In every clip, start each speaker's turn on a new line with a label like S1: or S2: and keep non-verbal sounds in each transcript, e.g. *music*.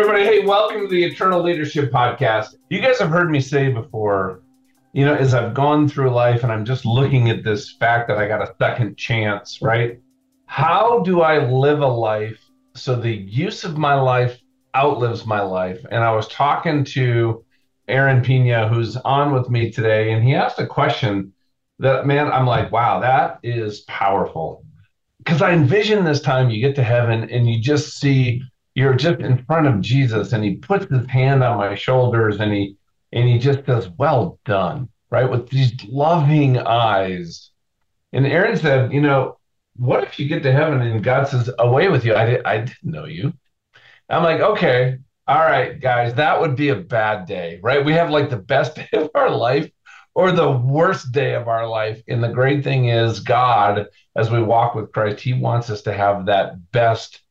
S1: everybody. Hey, welcome to the Eternal Leadership Podcast. You guys have heard me say before, you know, as I've gone through life and I'm just looking at this fact that I got a second chance, right? How do I live a life so the use of my life outlives my life? And I was talking to Aarron Pina, who's on with me today, and he asked a question that, man, I'm like, wow, that is powerful. Because I envision this time you get to heaven and you just see you're just in front of Jesus and he puts his hand on my shoulders and he and he just says, Well done, right? With these loving eyes. And Aarron said, you know, what if you get to heaven and God says, Away with you. I, did, I didn't know you. I'm like, okay, all right, guys, that would be a bad day, right? We have like the best *laughs* day of our life or the worst day of our life. And the great thing is, God, as we walk with Christ, He wants us to have that best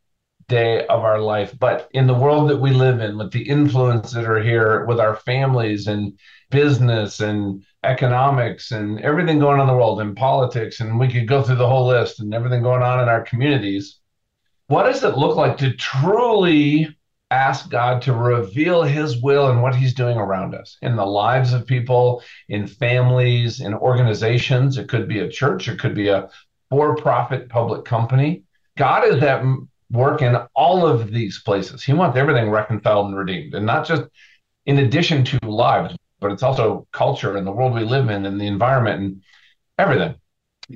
S1: day of our life. But in the world that we live in, with the influence that are here, with our families and business and economics and everything going on in the world and politics, and we could go through the whole list and everything going on in our communities. What does it look like to truly ask God to reveal his will and what he's doing around us in the lives of people, in families, in organizations? It could be a church, it could be a for profit public company. God is at work in all of these places. He wants everything reconciled and redeemed, and not just in addition to lives, but it's also culture and the world we live in and the environment and everything.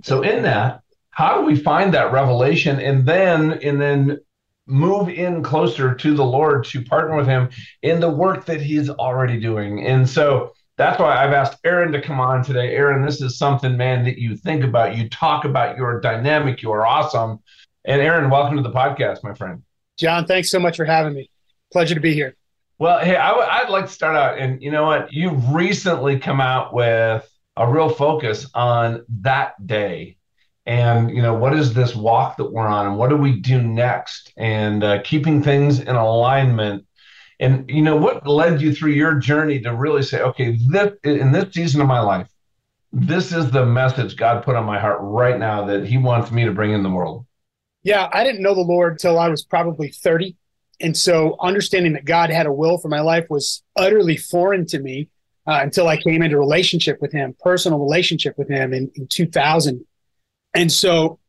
S1: So in that, how do we find that revelation and then and then move in closer to the Lord to partner with him in the work that he's already doing? And so that's why I've asked Aarron to come on today. Aarron, this is something, man, that you think about, you talk about, you're dynamic, you're awesome. And Aarron, welcome to the podcast, my friend.
S2: John, thanks so much for having me. Pleasure to be here.
S1: Well, hey, i w- I'd like to start out, and you know what? You've recently come out with a real focus on that day, and you know what is this walk that we're on, and what do we do next, and uh, keeping things in alignment. And you know what led you through your journey to really say, okay, this in this season of my life, this is the message God put on my heart right now that He wants me to bring in the world.
S2: Yeah, I didn't know the Lord till I was probably 30. And so understanding that God had a will for my life was utterly foreign to me uh, until I came into relationship with him, personal relationship with him in, in 2000. And so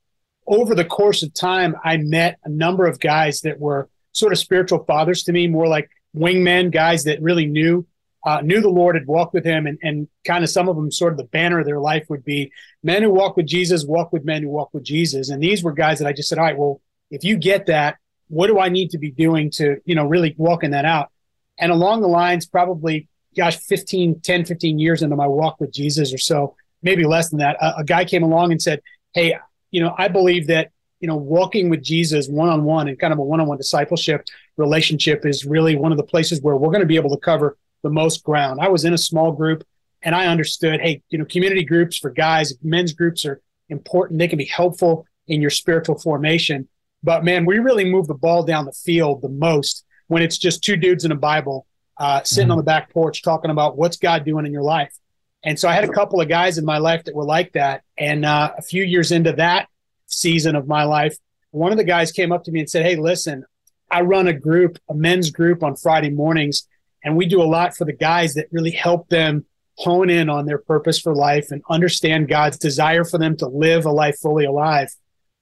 S2: over the course of time, I met a number of guys that were sort of spiritual fathers to me, more like wingmen, guys that really knew uh, knew the Lord, had walked with him, and, and kind of some of them sort of the banner of their life would be men who walk with Jesus, walk with men who walk with Jesus. And these were guys that I just said, all right, well, if you get that, what do I need to be doing to, you know, really walking that out? And along the lines, probably, gosh, 15, 10, 15 years into my walk with Jesus or so, maybe less than that, a, a guy came along and said, hey, you know, I believe that you know, walking with Jesus one on one and kind of a one on one discipleship relationship is really one of the places where we're going to be able to cover the most ground. I was in a small group and I understood, hey, you know, community groups for guys, men's groups are important. They can be helpful in your spiritual formation. But man, we really move the ball down the field the most when it's just two dudes in a Bible uh, sitting mm-hmm. on the back porch talking about what's God doing in your life. And so I had a couple of guys in my life that were like that. And uh, a few years into that season of my life, one of the guys came up to me and said, Hey, listen, I run a group, a men's group on Friday mornings and we do a lot for the guys that really help them hone in on their purpose for life and understand God's desire for them to live a life fully alive.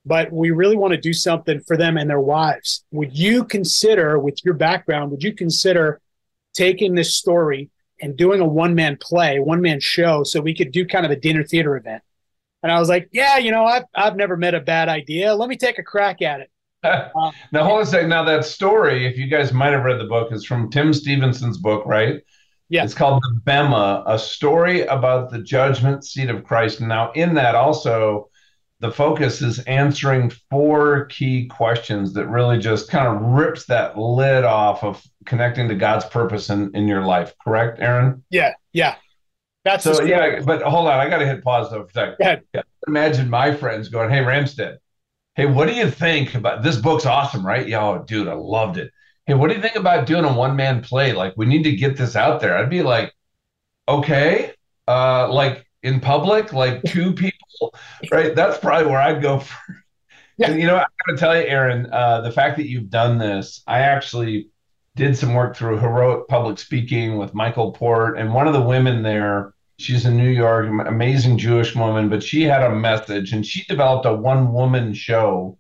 S2: But we really want to do something for them and their wives. Would you consider, with your background, would you consider taking this story and doing a one man play, one man show, so we could do kind of a dinner theater event? And I was like, yeah, you know, I've, I've never met a bad idea. Let me take a crack at it. *laughs*
S1: now hold on a second. Now that story, if you guys might have read the book, is from Tim Stevenson's book, right?
S2: Yeah.
S1: It's called the Bema, a story about the judgment seat of Christ. Now, in that also, the focus is answering four key questions that really just kind of rips that lid off of connecting to God's purpose in, in your life. Correct, Aarron?
S2: Yeah, yeah.
S1: That's so yeah, but hold on, I got to hit pause though for a second. Yeah. Imagine my friends going, "Hey, Ramstead, Hey, what do you think about this book's awesome, right? Yo, dude, I loved it. Hey, what do you think about doing a one man play? Like, we need to get this out there. I'd be like, okay, uh, like in public, like two *laughs* people, right? That's probably where I'd go *laughs* for. Yeah. And, you know, I got to tell you, Aarron, uh, the fact that you've done this, I actually did some work through heroic public speaking with Michael Port, and one of the women there. She's in New York, amazing Jewish woman, but she had a message and she developed a one woman show.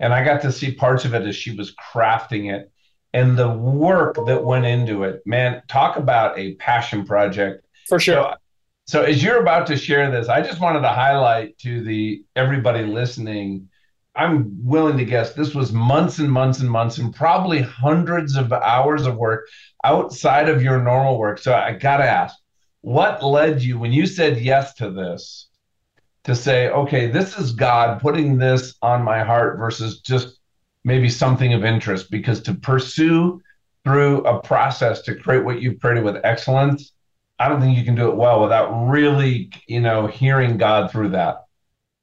S1: And I got to see parts of it as she was crafting it and the work that went into it. Man, talk about a passion project.
S2: For sure.
S1: So, so as you're about to share this, I just wanted to highlight to the everybody listening. I'm willing to guess this was months and months and months and probably hundreds of hours of work outside of your normal work. So I got to ask, what led you when you said yes to this to say, okay, this is God putting this on my heart versus just maybe something of interest? Because to pursue through a process to create what you've created with excellence I don't think you can do it well without really, you know, hearing God through that.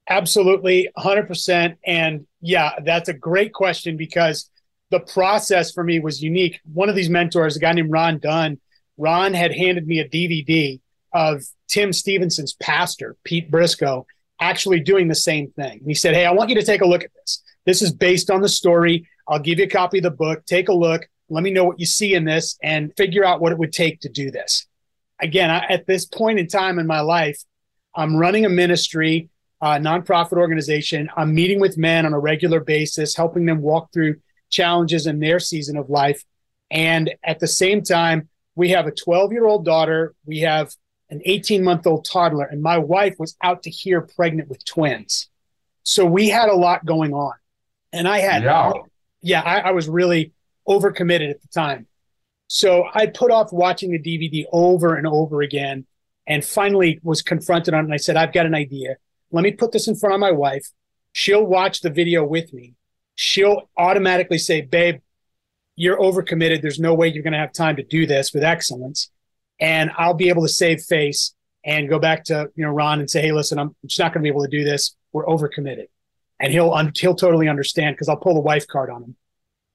S2: Absolutely, 100%. And yeah, that's a great question because the process for me was unique. One of these mentors, a guy named Ron Dunn, Ron had handed me a DVD of Tim Stevenson's pastor, Pete Briscoe, actually doing the same thing. And he said, Hey, I want you to take a look at this. This is based on the story. I'll give you a copy of the book. Take a look. Let me know what you see in this and figure out what it would take to do this again, I, at this point in time in my life, I'm running a ministry, a nonprofit organization. I'm meeting with men on a regular basis, helping them walk through challenges in their season of life. And at the same time, we have a 12 year old daughter. We have an 18 month old toddler, and my wife was out to here pregnant with twins. So we had a lot going on. And I had, yeah, yeah I, I was really overcommitted at the time. So I put off watching the DVD over and over again and finally was confronted on it. And I said, I've got an idea. Let me put this in front of my wife. She'll watch the video with me. She'll automatically say, Babe, you're overcommitted. There's no way you're going to have time to do this with excellence. And I'll be able to save face and go back to you know Ron and say, Hey, listen, I'm just not going to be able to do this. We're overcommitted. And he'll he'll totally understand because I'll pull the wife card on him.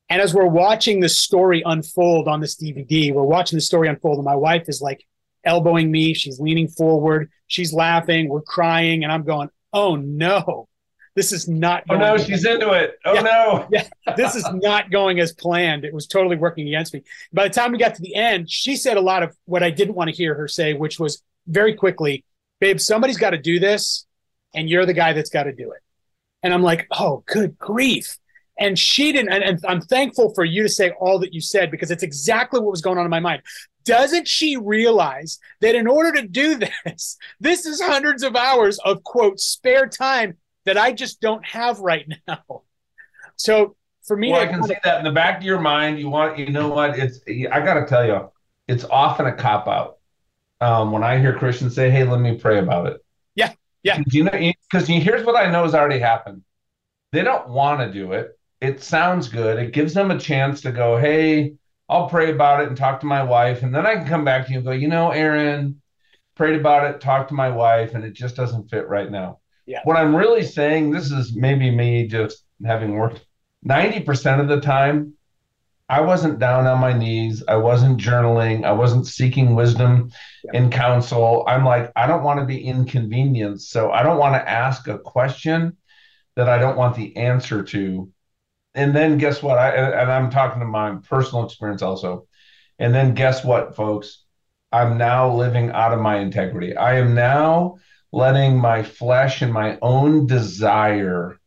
S2: And as we're watching the story unfold on this DVD, we're watching the story unfold, and my wife is like elbowing me. She's leaning forward. She's laughing. We're crying. And I'm going, oh no, this is not.
S1: Oh no, she's into it. Oh
S2: yeah,
S1: no. *laughs*
S2: yeah, this is not going as planned. It was totally working against me. By the time we got to the end, she said a lot of what I didn't want to hear her say, which was very quickly, babe, somebody's got to do this, and you're the guy that's got to do it. And I'm like, oh, good grief and she didn't and, and, i'm thankful for you to say all that you said because it's exactly what was going on in my mind. Doesn't she realize that in order to do *laughs* this this is hundreds of hours of quote spare time that i just don't have right now? *laughs* So for me
S1: well, i can see that in the back of your mind. You want you know what? It's i gotta tell you it's often a cop out. Um, when i hear christians say hey let me pray about it.
S2: Yeah yeah.
S1: You know because here's what i know has already happened. They don't want to do it it sounds good. It gives them a chance to go, hey, I'll pray about it and talk to my wife. And then I can come back to you and go, you know, Aarron, prayed about it, talked to my wife, and it just doesn't fit right now.
S2: Yeah.
S1: What I'm really saying, this is maybe me just having worked 90% of the time, I wasn't down on my knees. I wasn't journaling. I wasn't seeking wisdom yeah. and counsel. I'm like, I don't want to be inconvenienced. So I don't want to ask a question that I don't want the answer to and then guess what? I and I'm talking to my personal experience also. And then guess what, folks? I'm now living out of my integrity. I am now letting my flesh and my own desire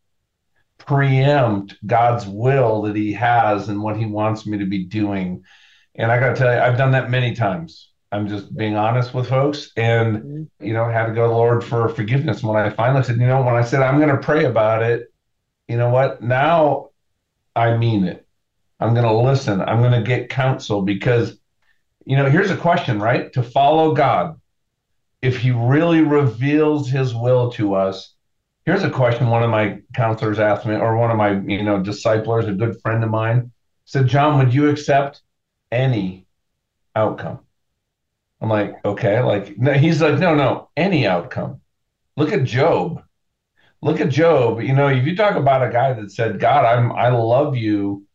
S1: preempt God's will that He has and what He wants me to be doing. And I got to tell you, I've done that many times. I'm just being honest with folks, and mm-hmm. you know, I had to go to the Lord for forgiveness. When I finally said, you know, when I said I'm going to pray about it, you know what? Now I mean it. I'm going to listen. I'm going to get counsel because, you know, here's a question, right? To follow God, if He really reveals His will to us, here's a question one of my counselors asked me, or one of my, you know, disciplers, a good friend of mine, said, John, would you accept any outcome? I'm like, okay, like, no, he's like, no, no, any outcome. Look at Job look at Job. You know, if you talk about a guy that said, God, I'm I love you,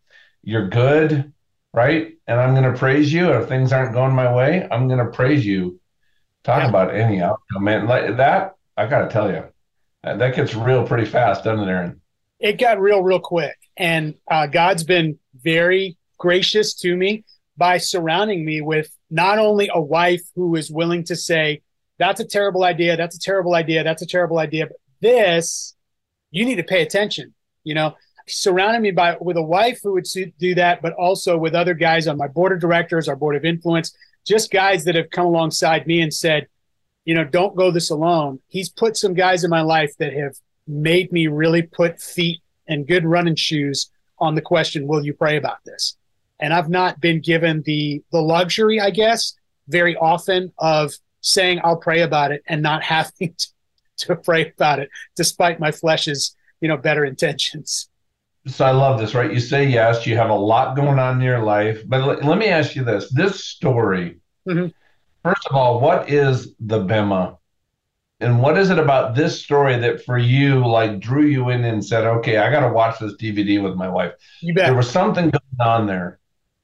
S1: you're good, right? And I'm gonna praise you. And If things aren't going my way, I'm gonna praise you. Talk yeah. about any outcome, man. Like that, I gotta tell you, that gets real pretty fast, doesn't it, Aarron?
S2: it got real, real quick. And uh, God's been very gracious to me by surrounding me with not only a wife who is willing to say, that's a terrible idea, that's a terrible idea, that's a terrible idea, but this, you need to pay attention. You know, surrounded me by with a wife who would do that, but also with other guys on my board of directors, our board of influence, just guys that have come alongside me and said, you know, don't go this alone. He's put some guys in my life that have made me really put feet and good running shoes on the question, will you pray about this? And I've not been given the the luxury, I guess, very often of saying I'll pray about it and not *laughs* having to, to *laughs* pray about it, despite my flesh's, you know, better intentions.
S1: So I love this, right? You say yes, you have a lot going on in your life. But l- let me ask you this this story, mm-hmm. first of all, what is the Bema? And what is it about this story that for you, like, drew you in and said, okay, I got to watch this DVD with my wife?
S2: You bet.
S1: There was something going on there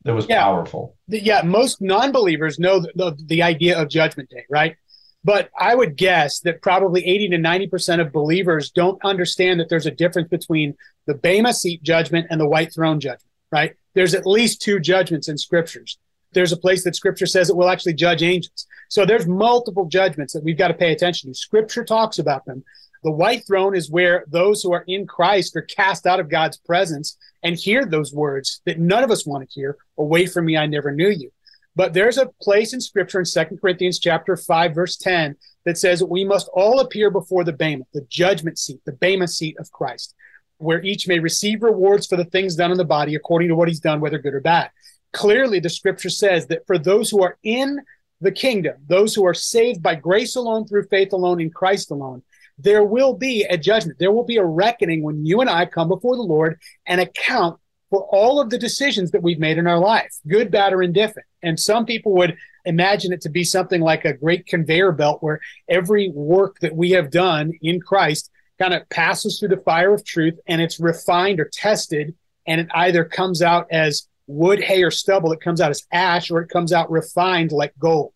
S1: that was yeah. powerful.
S2: Yeah, most non believers know the, the, the idea of Judgment Day, right? But I would guess that probably 80 to 90% of believers don't understand that there's a difference between the Bema seat judgment and the white throne judgment, right? There's at least two judgments in scriptures. There's a place that scripture says it will actually judge angels. So there's multiple judgments that we've got to pay attention to. Scripture talks about them. The white throne is where those who are in Christ are cast out of God's presence and hear those words that none of us want to hear. Away from me, I never knew you. But there's a place in scripture in Second Corinthians chapter 5, verse 10, that says we must all appear before the Bema, the judgment seat, the Bema seat of Christ, where each may receive rewards for the things done in the body according to what he's done, whether good or bad. Clearly, the scripture says that for those who are in the kingdom, those who are saved by grace alone, through faith alone, in Christ alone, there will be a judgment. There will be a reckoning when you and I come before the Lord and account for all of the decisions that we've made in our life, good, bad, or indifferent. And some people would imagine it to be something like a great conveyor belt where every work that we have done in Christ kind of passes through the fire of truth and it's refined or tested and it either comes out as wood, hay, or stubble, it comes out as ash, or it comes out refined like gold.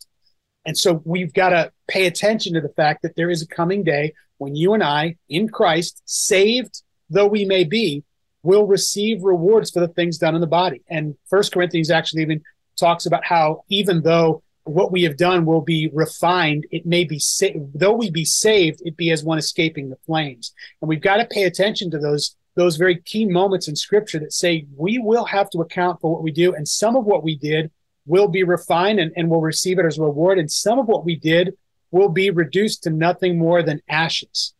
S2: And so we've got to pay attention to the fact that there is a coming day when you and I, in Christ, saved though we may be, will receive rewards for the things done in the body. And First Corinthians actually even talks about how even though what we have done will be refined, it may be sa- though we be saved, it be as one escaping the flames. And we've got to pay attention to those those very key moments in scripture that say we will have to account for what we do and some of what we did will be refined and, and will receive it as a reward and some of what we did will be reduced to nothing more than ashes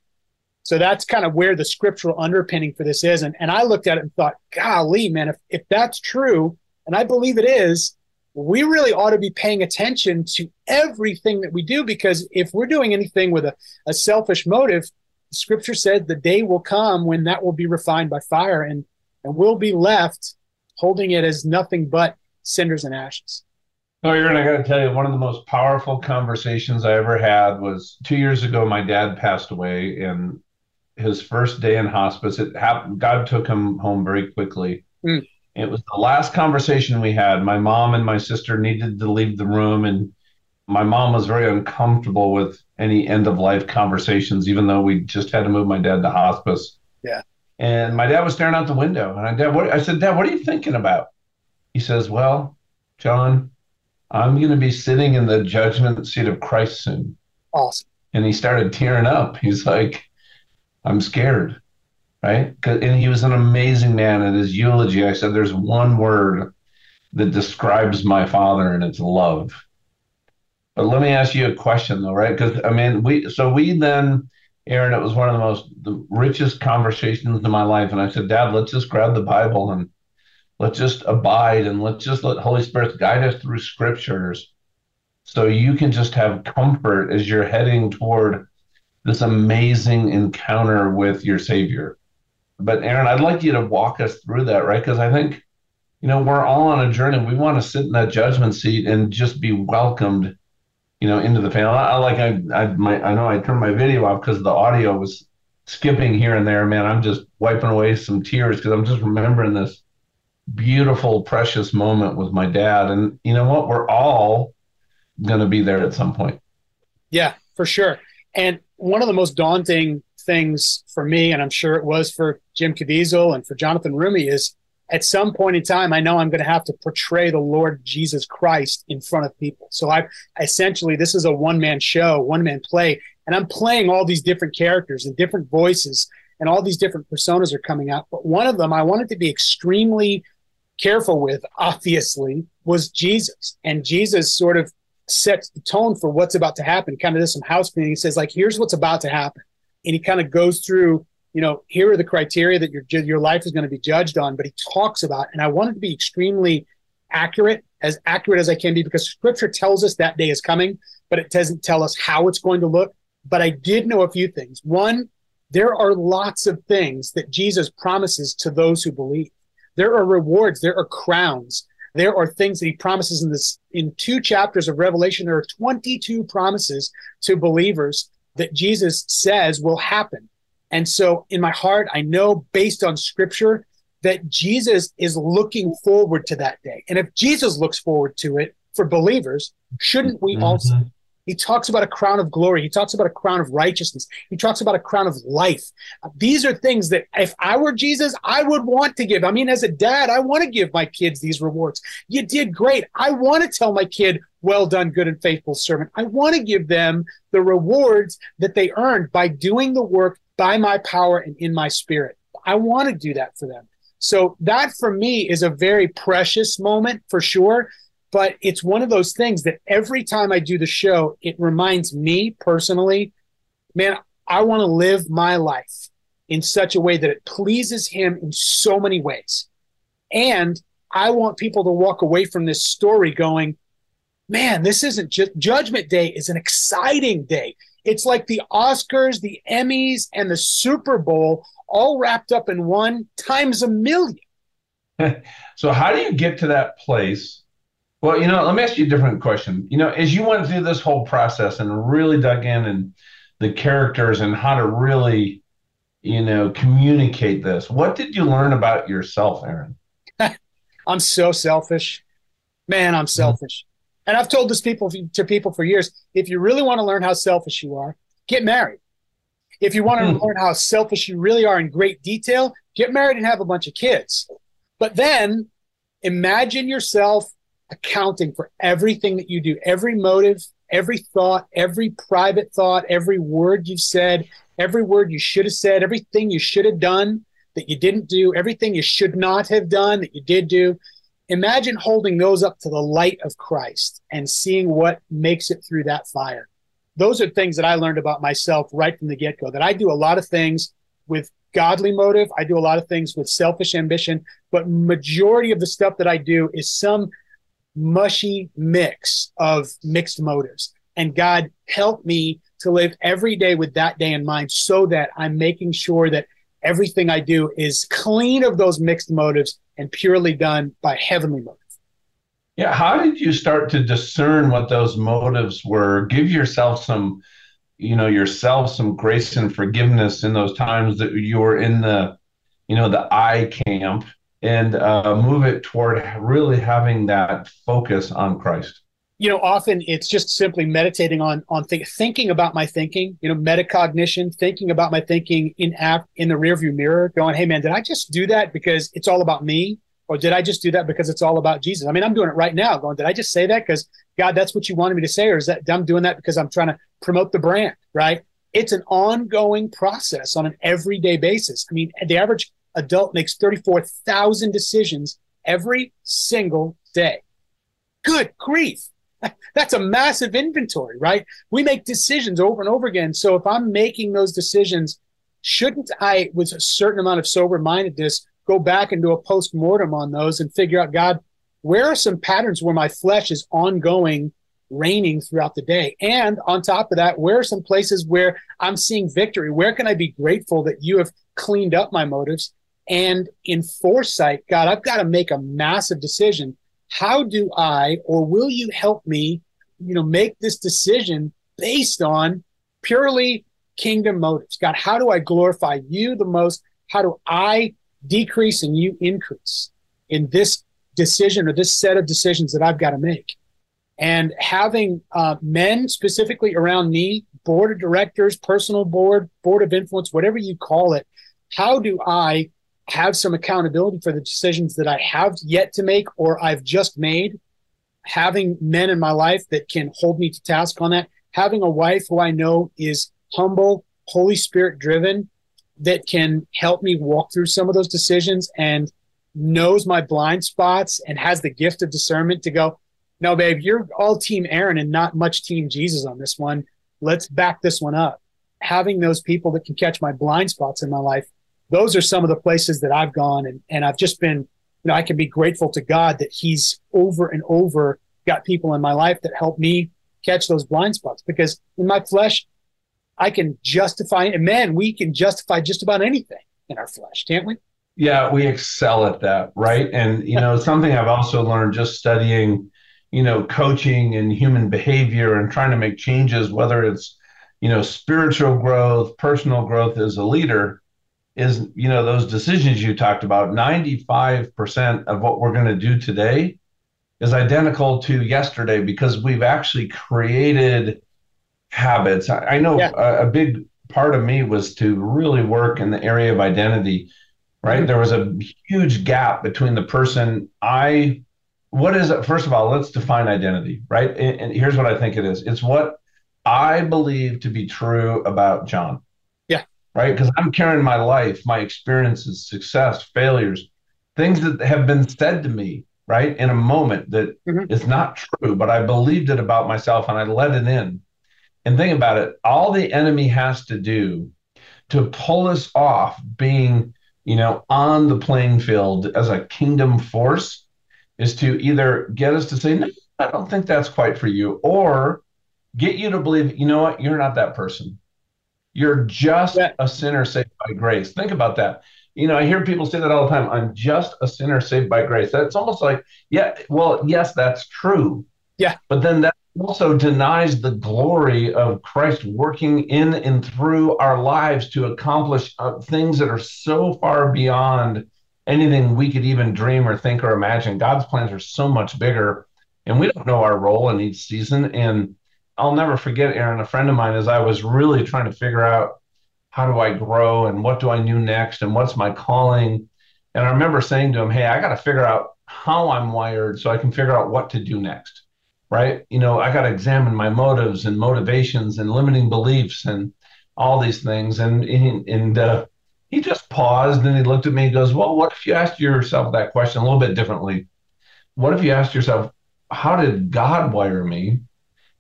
S2: so that's kind of where the scriptural underpinning for this is and, and i looked at it and thought golly man if, if that's true and i believe it is we really ought to be paying attention to everything that we do because if we're doing anything with a, a selfish motive scripture said the day will come when that will be refined by fire and and we'll be left holding it as nothing but cinders and ashes.
S1: Oh, got to tell you, one of the most powerful conversations I ever had was two years ago. My dad passed away, and his first day in hospice, it happened. God took him home very quickly. Mm. It was the last conversation we had. My mom and my sister needed to leave the room, and my mom was very uncomfortable with any end of life conversations, even though we just had to move my dad to hospice.
S2: Yeah.
S1: And my dad was staring out the window, and I, dad, what, I said, Dad, what are you thinking about? He says, Well, John, I'm going to be sitting in the judgment seat of Christ soon.
S2: Awesome.
S1: And he started tearing up. He's like, I'm scared. Right. And he was an amazing man. At his eulogy, I said, There's one word that describes my father, and it's love. But let me ask you a question though, right? Because I mean, we so we then, Aarron, it was one of the most the richest conversations in my life, and I said, Dad, let's just grab the Bible and let's just abide and let's just let Holy Spirit guide us through scriptures, so you can just have comfort as you're heading toward this amazing encounter with your Savior. But Aarron, I'd like you to walk us through that, right? Because I think you know we're all on a journey. We want to sit in that judgment seat and just be welcomed you know, into the family. I, like I I my I know I turned my video off because the audio was skipping here and there. Man, I'm just wiping away some tears because I'm just remembering this beautiful, precious moment with my dad. And you know what? We're all going to be there at some point.
S2: Yeah, for sure. And one of the most daunting things for me, and I'm sure it was for Jim Caviezel and for Jonathan Roumie, is at some point in time, I know I'm going to have to portray the Lord Jesus Christ in front of people. So I essentially, this is a one man show, one man play, and I'm playing all these different characters and different voices, and all these different personas are coming out. But one of them I wanted to be extremely careful with, obviously, was Jesus. And Jesus sort of sets the tone for what's about to happen, kind of does some house cleaning. He says, like, here's what's about to happen. And he kind of goes through, you know, here are the criteria that your your life is going to be judged on. But he talks about, and I wanted to be extremely accurate, as accurate as I can be, because scripture tells us that day is coming, but it doesn't tell us how it's going to look. But I did know a few things. One, there are lots of things that Jesus promises to those who believe. There are rewards, there are crowns, there are things that he promises in this in two chapters of Revelation. There are 22 promises to believers that Jesus says will happen. And so in my heart, I know based on scripture that Jesus is looking forward to that day. And if Jesus looks forward to it for believers, shouldn't we mm-hmm. also? He talks about a crown of glory. He talks about a crown of righteousness. He talks about a crown of life. Uh, these are things that if I were Jesus, I would want to give. I mean, as a dad, I want to give my kids these rewards. You did great. I want to tell my kid, well done, good and faithful servant. I want to give them the rewards that they earned by doing the work by my power and in my spirit. I want to do that for them. So that for me is a very precious moment for sure but it's one of those things that every time I do the show, it reminds me personally, man, I want to live my life in such a way that it pleases him in so many ways. And I want people to walk away from this story going, man, this isn't just Judgment Day is an exciting day. It's like the Oscars, the Emmys, and the Super Bowl all wrapped up in one times a million. *laughs*
S1: so, how do you get to that place well, you know, let me ask you a different question. You know, as you went through this whole process and really dug in and the characters and how to really, you know, communicate this, what did you learn about yourself, Aarron? *laughs*
S2: I'm so selfish. Man, I'm mm-hmm. selfish. Mm-hmm. And I've told this people to people for years. If you really want to learn how selfish you are, get married. If you want to mm-hmm. learn how selfish you really are in great detail, get married and have a bunch of kids. But then imagine yourself accounting for everything that you do, every motive, every thought, every private thought, every word you've said, every word you should have said, everything you should have done that you didn't do, everything you should not have done that you did do. Imagine holding those up to the light of Christ and seeing what makes it through that fire. Those are things that I learned about myself right from the get go that I do a lot of things with godly motive. I do a lot of things with selfish ambition, but majority of the stuff that I do is some mushy mix of mixed motives. And God help me to live every day with that day in mind so that I'm making sure that everything I do is clean of those mixed motives and purely done by heavenly motives.
S1: Yeah. How did you start to discern what those motives were? Give yourself some, you know, yourself some grace and forgiveness in those times that you were in the, you know, the I camp and uh, move it toward really having that focus on Christ?
S2: You know, often it's just simply meditating on on th- thinking about my thinking. You know, metacognition, thinking about my thinking in app in the rearview mirror, going, "Hey, man, did I just do that because it's all about me, or did I just do that because it's all about Jesus?" I mean, I'm doing it right now. Going, "Did I just say that because God, that's what you wanted me to say, or is that I'm doing that because I'm trying to promote the brand?" Right? It's an ongoing process on an everyday basis. I mean, the average adult makes 34,000 decisions every single day. Good grief. *laughs* That's a massive inventory, right? We make decisions over and over again. So if I'm making those decisions, shouldn't I, with a certain amount of sober mindedness, go back and do a post mortem on those and figure out, God, where are some patterns where my flesh is ongoing, reigning throughout the day? And on top of that, where are some places where I'm seeing victory? Where can I be grateful that you have cleaned up my motives? And in foresight, God, I've got to make a massive decision. How do I, or will you help me, you know, make this decision based on purely kingdom motives? God, how do I glorify you the most? How do I decrease and you increase in this decision or this set of decisions that I've got to make? And having uh, men specifically around me board of directors, personal board, board of influence, whatever you call it. How do I have some accountability for the decisions that I have yet to make or I've just made? Having men in my life that can hold me to task on that, having a wife who I know is humble, Holy Spirit driven, that can help me walk through some of those decisions and knows my blind spots and has the gift of discernment to go, no, babe, you're all team Aarron and not much team Jesus on this one. Let's back this one up. Having those people that can catch my blind spots in my life, those are some of the places that I've gone and, and I've just been, you know, I can be grateful to God that He's over and over got people in my life that help me catch those blind spots because in my flesh, I can justify, and man, we can justify just about anything in our flesh, can't we?
S1: Yeah, we excel at that, right? And you know, something I've also learned just studying, you know, coaching and human behavior and trying to make changes, whether it's you know spiritual growth, personal growth as a leader, is you know those decisions you talked about. Ninety five percent of what we're going to do today is identical to yesterday because we've actually created habits. I, I know yeah. a, a, big part of me was to really work in the area of identity, right? Mm-hmm. There was a huge gap between the person I, what is it? First of all, let's define identity, right? And, and here's what I think it is it's what I believe to be true about John. Right. Because I'm carrying my life, my experiences, success, failures, things that have been said to me, right, in a moment that mm-hmm. is not true, but I believed it about myself and I let it in. And think about it all the enemy has to do to pull us off being, you know, on the playing field as a kingdom force is to either get us to say, no, I don't think that's quite for you, or get you to believe, you know what, you're not that person. You're just yeah. a sinner saved by grace. Think about that. You know, I hear people say that all the time. I'm just a sinner saved by grace. That's almost like, yeah, well, yes, that's true.
S2: Yeah.
S1: But then that also denies the glory of Christ working in and through our lives to accomplish uh, things that are so far beyond anything we could even dream or think or imagine. God's plans are so much bigger, and we don't know our role in each season. And I'll never forget, Aarron, a friend of mine, as I was really trying to figure out how do I grow and what do I do next and what's my calling. And I remember saying to him, Hey, I got to figure out how I'm wired so I can figure out what to do next right? You know, I got to examine my motives and motivations and limiting beliefs and all these things. And and uh, he just paused and he looked at me and goes, "Well, what if you asked yourself that question a little bit differently? What if you asked yourself, how did God wire me?"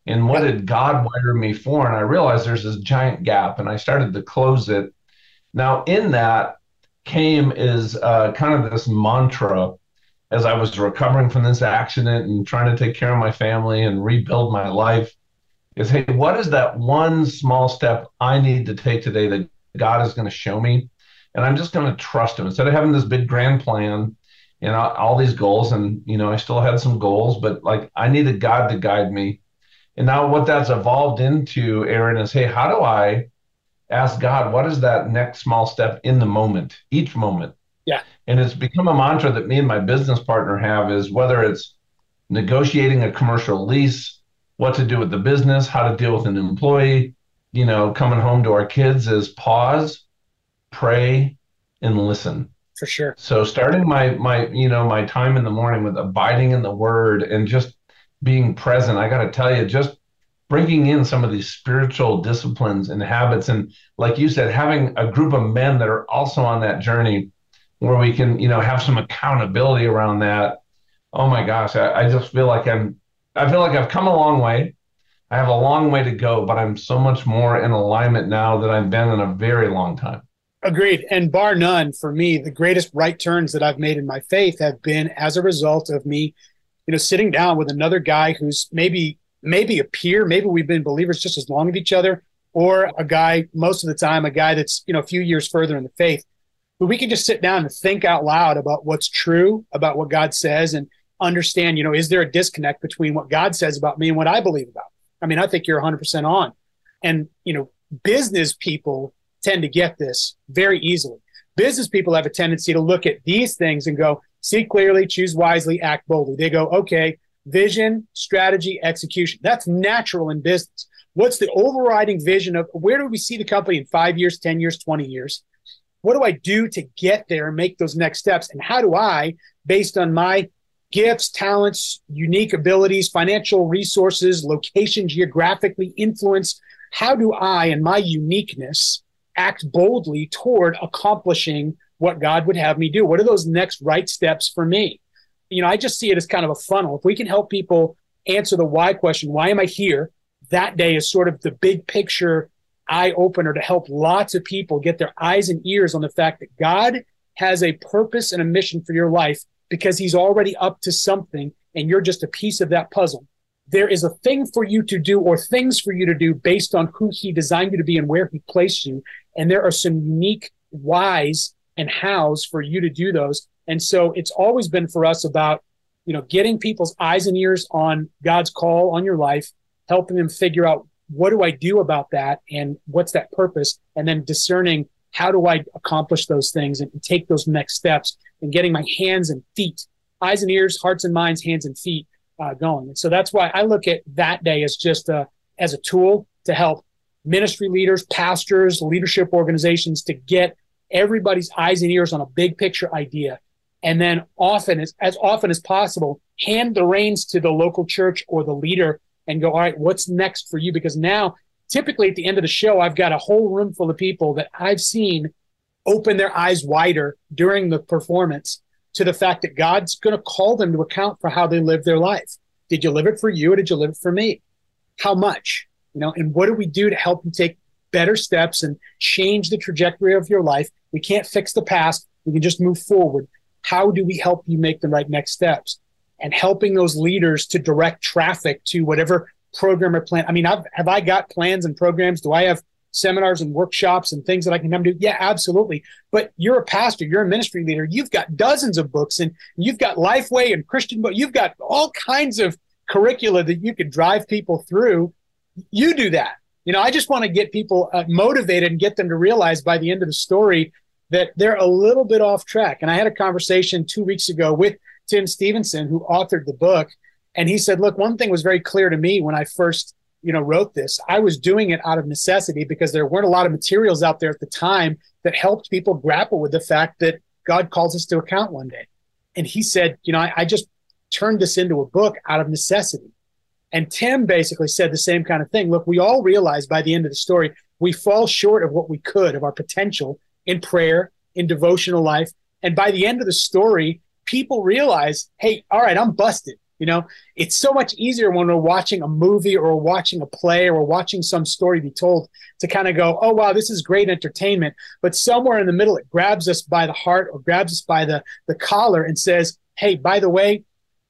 S1: And what did God wire me for? And I realized there's this giant gap, and I started to close it. Now, in that came is uh, kind of this mantra as I was recovering from this accident and trying to take care of my family and rebuild my life is hey, what is that one small step I need to take today that God is going to show me? And I'm just going to trust Him instead of having this big grand plan and all these goals. And, you know, I still had some goals, but like I needed God to guide me. And now what that's evolved into, Aarron, is hey, how do I ask God, what is that next small step in the moment, each moment?
S2: Yeah.
S1: And it's become a mantra that me and my business partner have is whether it's negotiating a commercial lease, what to do with the business, how to deal with an employee, you know, coming home to our kids is pause, pray, and listen.
S2: For sure.
S1: So starting my my you know my time in the morning with abiding in the word and just being present, I got to tell you, just bringing in some of these spiritual disciplines and habits, and like you said, having a group of men that are also on that journey where we can, you know, have some accountability around that. Oh my gosh, I, I just feel like I'm, I feel like I've come a long way. I have a long way to go, but I'm so much more in alignment now than I've been in a very long time.
S2: Agreed. And bar none, for me, the greatest right turns that I've made in my faith have been as a result of me, you know, sitting down with another guy who's maybe maybe a peer, maybe we've been believers just as long as each other, or a guy most of the time, a guy that's you know a few years further in the faith, but we can just sit down and think out loud about what's true about what God says and understand, you know, is there a disconnect between what God says about me and what I believe about? I mean, I think you're 100% on. And, you know, business people tend to get this very easily. Business people have a tendency to look at these things and go, see clearly, choose wisely, act boldly. They go, okay, vision, strategy, execution. That's natural in business. What's the overriding vision of where do we see the company in five years, 10 years, 20 years? What do I do to get there and make those next steps? And how do I, based on my gifts, talents, unique abilities, financial resources, location, geographically influence, how do I, in my uniqueness, act boldly toward accomplishing what God would have me do? What are those next right steps for me? You know, I just see it as kind of a funnel. If we can help people answer the why question, why am I here? That day is sort of the big picture eye opener to help lots of people get their eyes and ears on the fact that God has a purpose and a mission for your life because he's already up to something and you're just a piece of that puzzle. There is a thing for you to do or things for you to do based on who he designed you to be and where he placed you. And there are some unique whys and hows for you to do those. And so it's always been for us about, you know, getting people's eyes and ears on God's call on your life, helping them figure out what do I do about that and what's that purpose, and then discerning how do I accomplish those things and take those next steps and getting my hands and feet, eyes and ears, hearts and minds, hands and feet uh, going. And so that's why I look at that day as just a, as a tool to help ministry leaders, pastors, leadership organizations to get everybody's eyes and ears on a big picture idea. And then often as, as often as possible, hand the reins to the local church or the leader and go, all right, what's next for you? Because now typically at the end of the show, I've got a whole room full of people that I've seen open their eyes wider during the performance to the fact that God's going to call them to account for how they live their life. Did you live it for you or did you live it for me? How much? You know, and what do we do to help you take better steps and change the trajectory of your life we can't fix the past. We can just move forward. How do we help you make the right next steps? And helping those leaders to direct traffic to whatever program or plan. I mean, I've, have I got plans and programs? Do I have seminars and workshops and things that I can come do? Yeah, absolutely. But you're a pastor, you're a ministry leader. You've got dozens of books and you've got Lifeway and Christian book. You've got all kinds of curricula that you could drive people through. You do that. You know, I just want to get people uh, motivated and get them to realize by the end of the story that they're a little bit off track. And I had a conversation two weeks ago with Tim Stevenson, who authored the book, and he said, "Look, one thing was very clear to me when I first, you know, wrote this. I was doing it out of necessity because there weren't a lot of materials out there at the time that helped people grapple with the fact that God calls us to account one day." And he said, "You know, I, I just turned this into a book out of necessity." And Tim basically said the same kind of thing. Look, we all realize by the end of the story, we fall short of what we could, of our potential, in prayer, in devotional life. And by the end of the story, people realize, hey, all right, I'm busted. You know, it's so much easier when we're watching a movie or watching a play or watching some story be told to kind of go, oh, wow, this is great entertainment. But somewhere in the middle, it grabs us by the heart or grabs us by the, the collar and says, hey, by the way,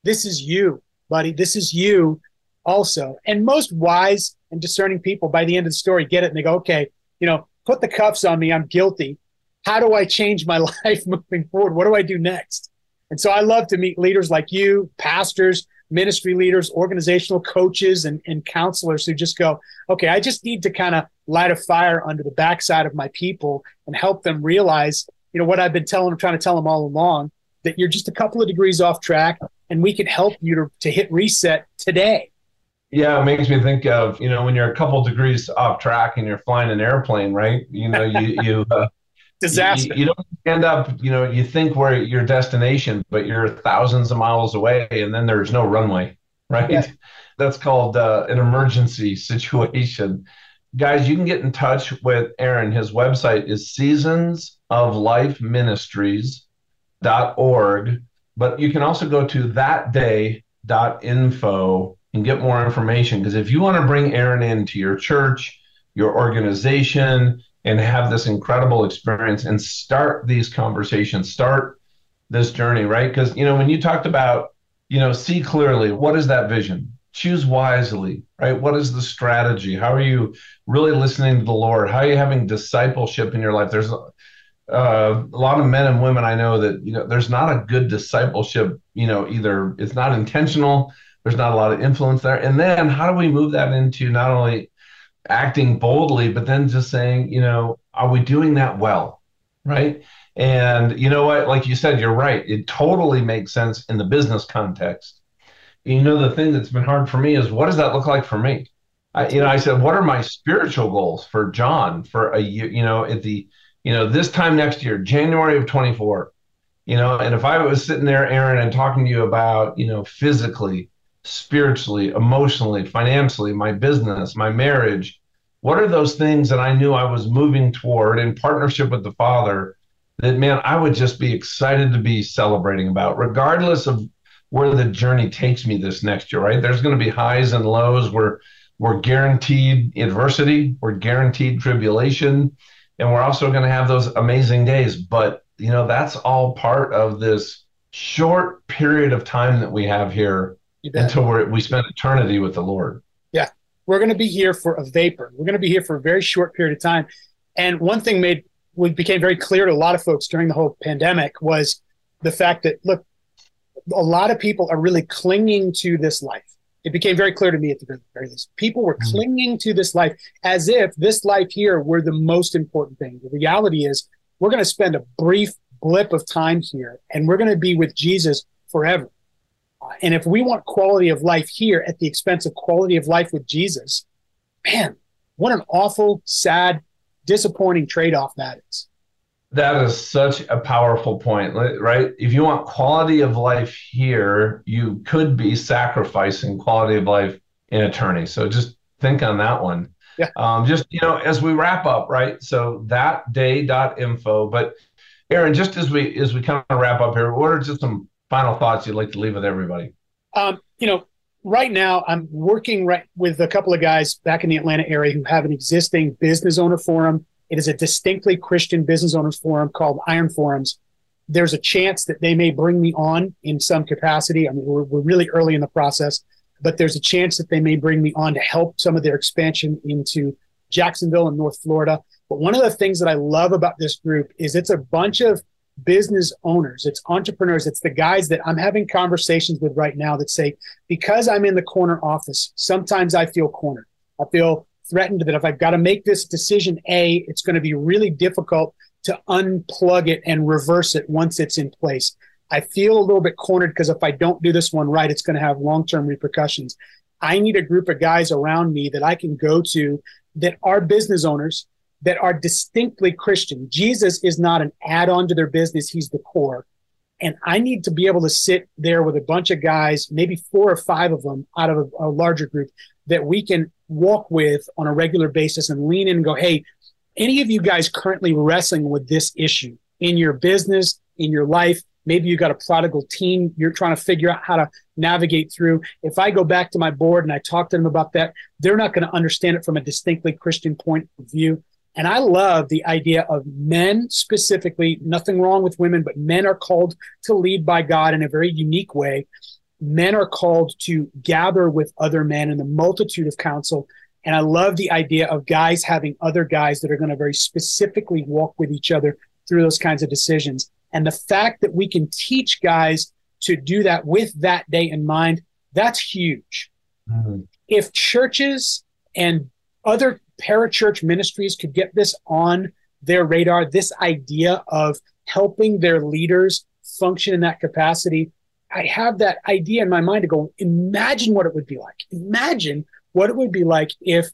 S2: this is you, buddy. This is you also. And most wise and discerning people by the end of the story get it and they go, okay, you know, put the cuffs on me. I'm guilty how do I change my *laughs* life moving forward? What do I do next? And so I love to meet leaders like you, pastors, ministry leaders, organizational coaches, and, and counselors who just go, okay, I just need to kind of light a fire under the backside of my people and help them realize, you know, what I've been telling them, trying to tell them all along, that you're just a couple of degrees off track and we can help you to, to hit reset today.
S1: Yeah, it makes me think of, you know, when you're a couple degrees off track and you're flying an airplane, right? You know, you, you, uh,
S2: disaster.
S1: You, you, don't end up, you know, you think where your destination, but you're thousands of miles away, and then there's no runway, right? Yeah. *laughs* That's called uh, an emergency *laughs* situation. Guys, you can get in touch with Aarron. His website is seasonsoflifeministries.org, but you can also go to thatday.info and get more information. Because if you want to bring Aarron into your church, your organization, and have this incredible experience and start these conversations, start this journey, right? Because, you know, when you talked about, you know, see clearly, what is that vision? Choose wisely, right? What is the strategy? How are you really listening to the Lord? How are you having discipleship in your life? There's uh, a lot of men and women I know that, you know, there's not a good discipleship, you know, either it's not intentional, there's not a lot of influence there. And then how do we move that into not only acting boldly, but then just saying, you know, are we doing that well? Right. And you know what? Like you said, you're right. It totally makes sense in the business context. You know, the thing that's been hard for me is what does that look like for me? I, you know, I said, what are my spiritual goals for John for a year? You know, at the you know this time next year, January of 24. You know, and if I was sitting there, Aarron, and talking to you about you know physically, spiritually, emotionally, financially, my business, my marriage, what are those things that I knew I was moving toward in partnership with the Father? That man, I would just be excited to be celebrating about, regardless of where the journey takes me this next year, right? There's going to be highs and lows. We're we're guaranteed adversity, we're guaranteed tribulation, and we're also going to have those amazing days. But you know, that's all part of this short period of time that we have here until we're, we spend eternity with the Lord.
S2: Yeah, we're going to be here for a vapor. We're going to be here for a very short period of time. And one thing made we became very clear to a lot of folks during the whole pandemic was the fact that look, a lot of people are really clinging to this life. It became very clear to me at the very least. People were mm-hmm. clinging to this life as if this life here were the most important thing. The reality is, we're going to spend a brief blip of time here and we're going to be with Jesus forever. And if we want quality of life here at the expense of quality of life with Jesus, man, what an awful, sad, disappointing trade off that is.
S1: That is such a powerful point, right? If you want quality of life here, you could be sacrificing quality of life in eternity. So just think on that one. Yeah. Um, just you know, as we wrap up, right? So that day.info. But Aarron, just as we as we kind of wrap up here, what are just some final thoughts you'd like to leave with everybody?
S2: Um, you know, right now I'm working right with a couple of guys back in the Atlanta area who have an existing business owner forum it is a distinctly Christian business owners forum called Iron Forums. There's a chance that they may bring me on in some capacity. I mean, we're, we're really early in the process, but there's a chance that they may bring me on to help some of their expansion into Jacksonville and North Florida. But one of the things that I love about this group is it's a bunch of business owners, it's entrepreneurs, it's the guys that I'm having conversations with right now that say, because I'm in the corner office, sometimes I feel cornered. I feel threatened that if I've got to make this decision A, it's going to be really difficult to unplug it and reverse it once it's in place. I feel a little bit cornered because if I don't do this one right, it's going to have long term repercussions. I need a group of guys around me that I can go to that are business owners that are distinctly Christian. Jesus is not an add on to their business, he's the core. And I need to be able to sit there with a bunch of guys, maybe four or five of them out of a, a larger group, that we can walk with on a regular basis and lean in and go, hey, any of you guys currently wrestling with this issue in your business, in your life, maybe you got a prodigal teen you're trying to figure out how to navigate through. If I go back to my board and I talk to them about that, they're not going to understand it from a distinctly Christian point of view. And I love the idea of men specifically, nothing wrong with women, but men are called to lead by God in a very unique way men are called to gather with other men in the multitude of counsel. And I love the idea of guys having other guys that are going to very specifically walk with each other through those kinds of decisions. And the fact that we can teach guys to do that with that day in mind, that's huge. Mm-hmm. If churches and other parachurch ministries could get this on their radar, this idea of helping their leaders function in that capacity, I have that idea in my mind to go, imagine what it would be like. Imagine what it would be like if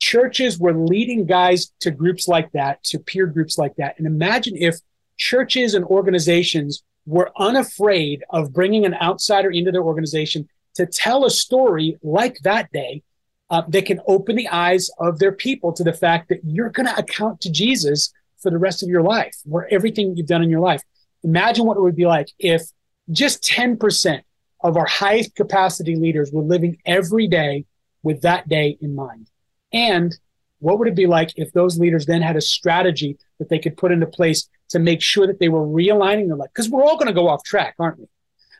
S2: churches were leading guys to groups like that, to peer groups like that. And imagine if churches and organizations were unafraid of bringing an outsider into their organization to tell a story like that day uh, can open the eyes of their people to the fact that you're going to account to Jesus for the rest of your life, for everything you've done in your life. Imagine what it would be like if just 10% of our highest capacity leaders were living every day with that day in mind. And what would it be like if those leaders then had a strategy that they could put into place to make sure that they were realigning their life? Because we're all going to go off track, aren't we?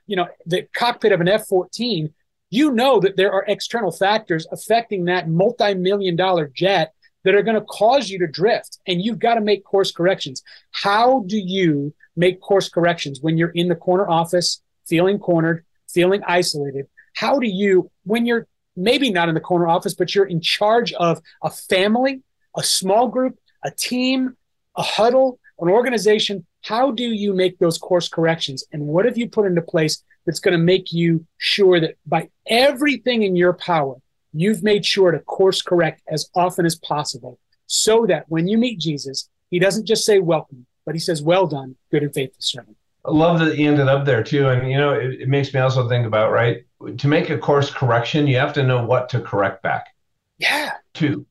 S2: You know, the cockpit of an F 14, you know that there are external factors affecting that multi million dollar jet that are going to cause you to drift. And you've got to make course corrections. How do you make course corrections when you're in the corner office, feeling cornered, feeling isolated? How do you, when you're maybe not in the corner office, but you're in charge of a family, a small group, a team, a huddle, an organization, how do you make those course corrections? And what have you put into place that's going to make you sure that by everything in your power, you've made sure to course correct as often as possible so that when you meet Jesus, he doesn't just say welcome, but he says, well done, good and faithful servant.
S1: I love that he ended up there too. And, you know, it, it makes me also think about, right, to make a course correction, you have to know what to correct back.
S2: Yeah.
S1: To,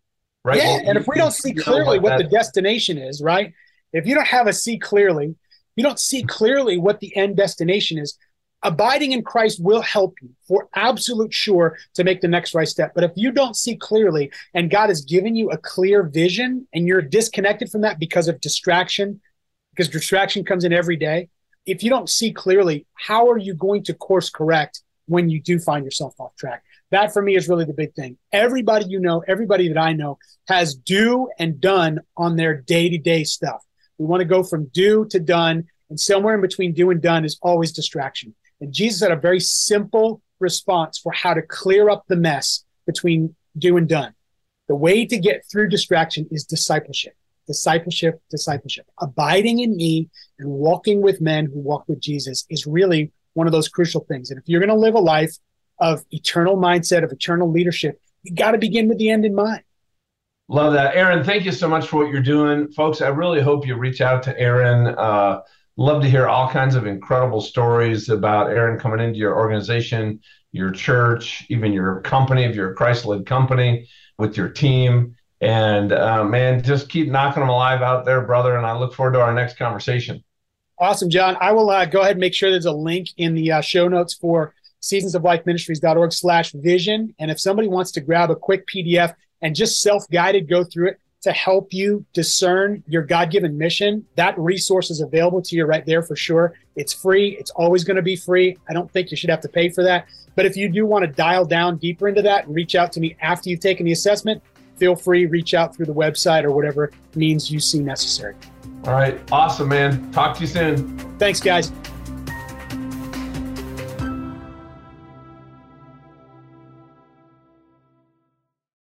S1: right?
S2: Yeah. Well, and if we don't see clearly what, what the destination is, right? If you don't have a see clearly, you don't see clearly what the end destination is, abiding in Christ will help you for absolute sure to make the next right step. But if you don't see clearly and God has given you a clear vision and you're disconnected from that because of distraction, because distraction comes in every day, if you don't see clearly, how are you going to course correct when you do find yourself off track? That for me is really the big thing. Everybody you know, everybody that I know has do and done on their day to day stuff. We want to go from do to done, and somewhere in between do and done is always distraction. And Jesus had a very simple response for how to clear up the mess between do and done. The way to get through distraction is discipleship, discipleship, discipleship. Abiding in me and walking with men who walk with Jesus is really one of those crucial things. And if you're going to live a life of eternal mindset, of eternal leadership, you got to begin with the end in mind.
S1: Love that. Aarron, thank you so much for what you're doing. Folks, I really hope you reach out to Aarron. Uh, love to hear all kinds of incredible stories about Aarron coming into your organization, your church, even your company, if you're a Christ led company with your team. And uh, man, just keep knocking them alive out there, brother. And I look forward to our next conversation.
S2: Awesome, John. I will uh, go ahead and make sure there's a link in the uh, show notes for seasonsoflifeministries.org slash vision. And if somebody wants to grab a quick PDF and just self-guided go through it, to help you discern your God given mission, that resource is available to you right there for sure. It's free. It's always going to be free. I don't think you should have to pay for that. But if you do want to dial down deeper into that and reach out to me after you've taken the assessment, feel free, reach out through the website or whatever means you see necessary.
S1: All right. Awesome, man. Talk to you soon.
S2: Thanks, guys.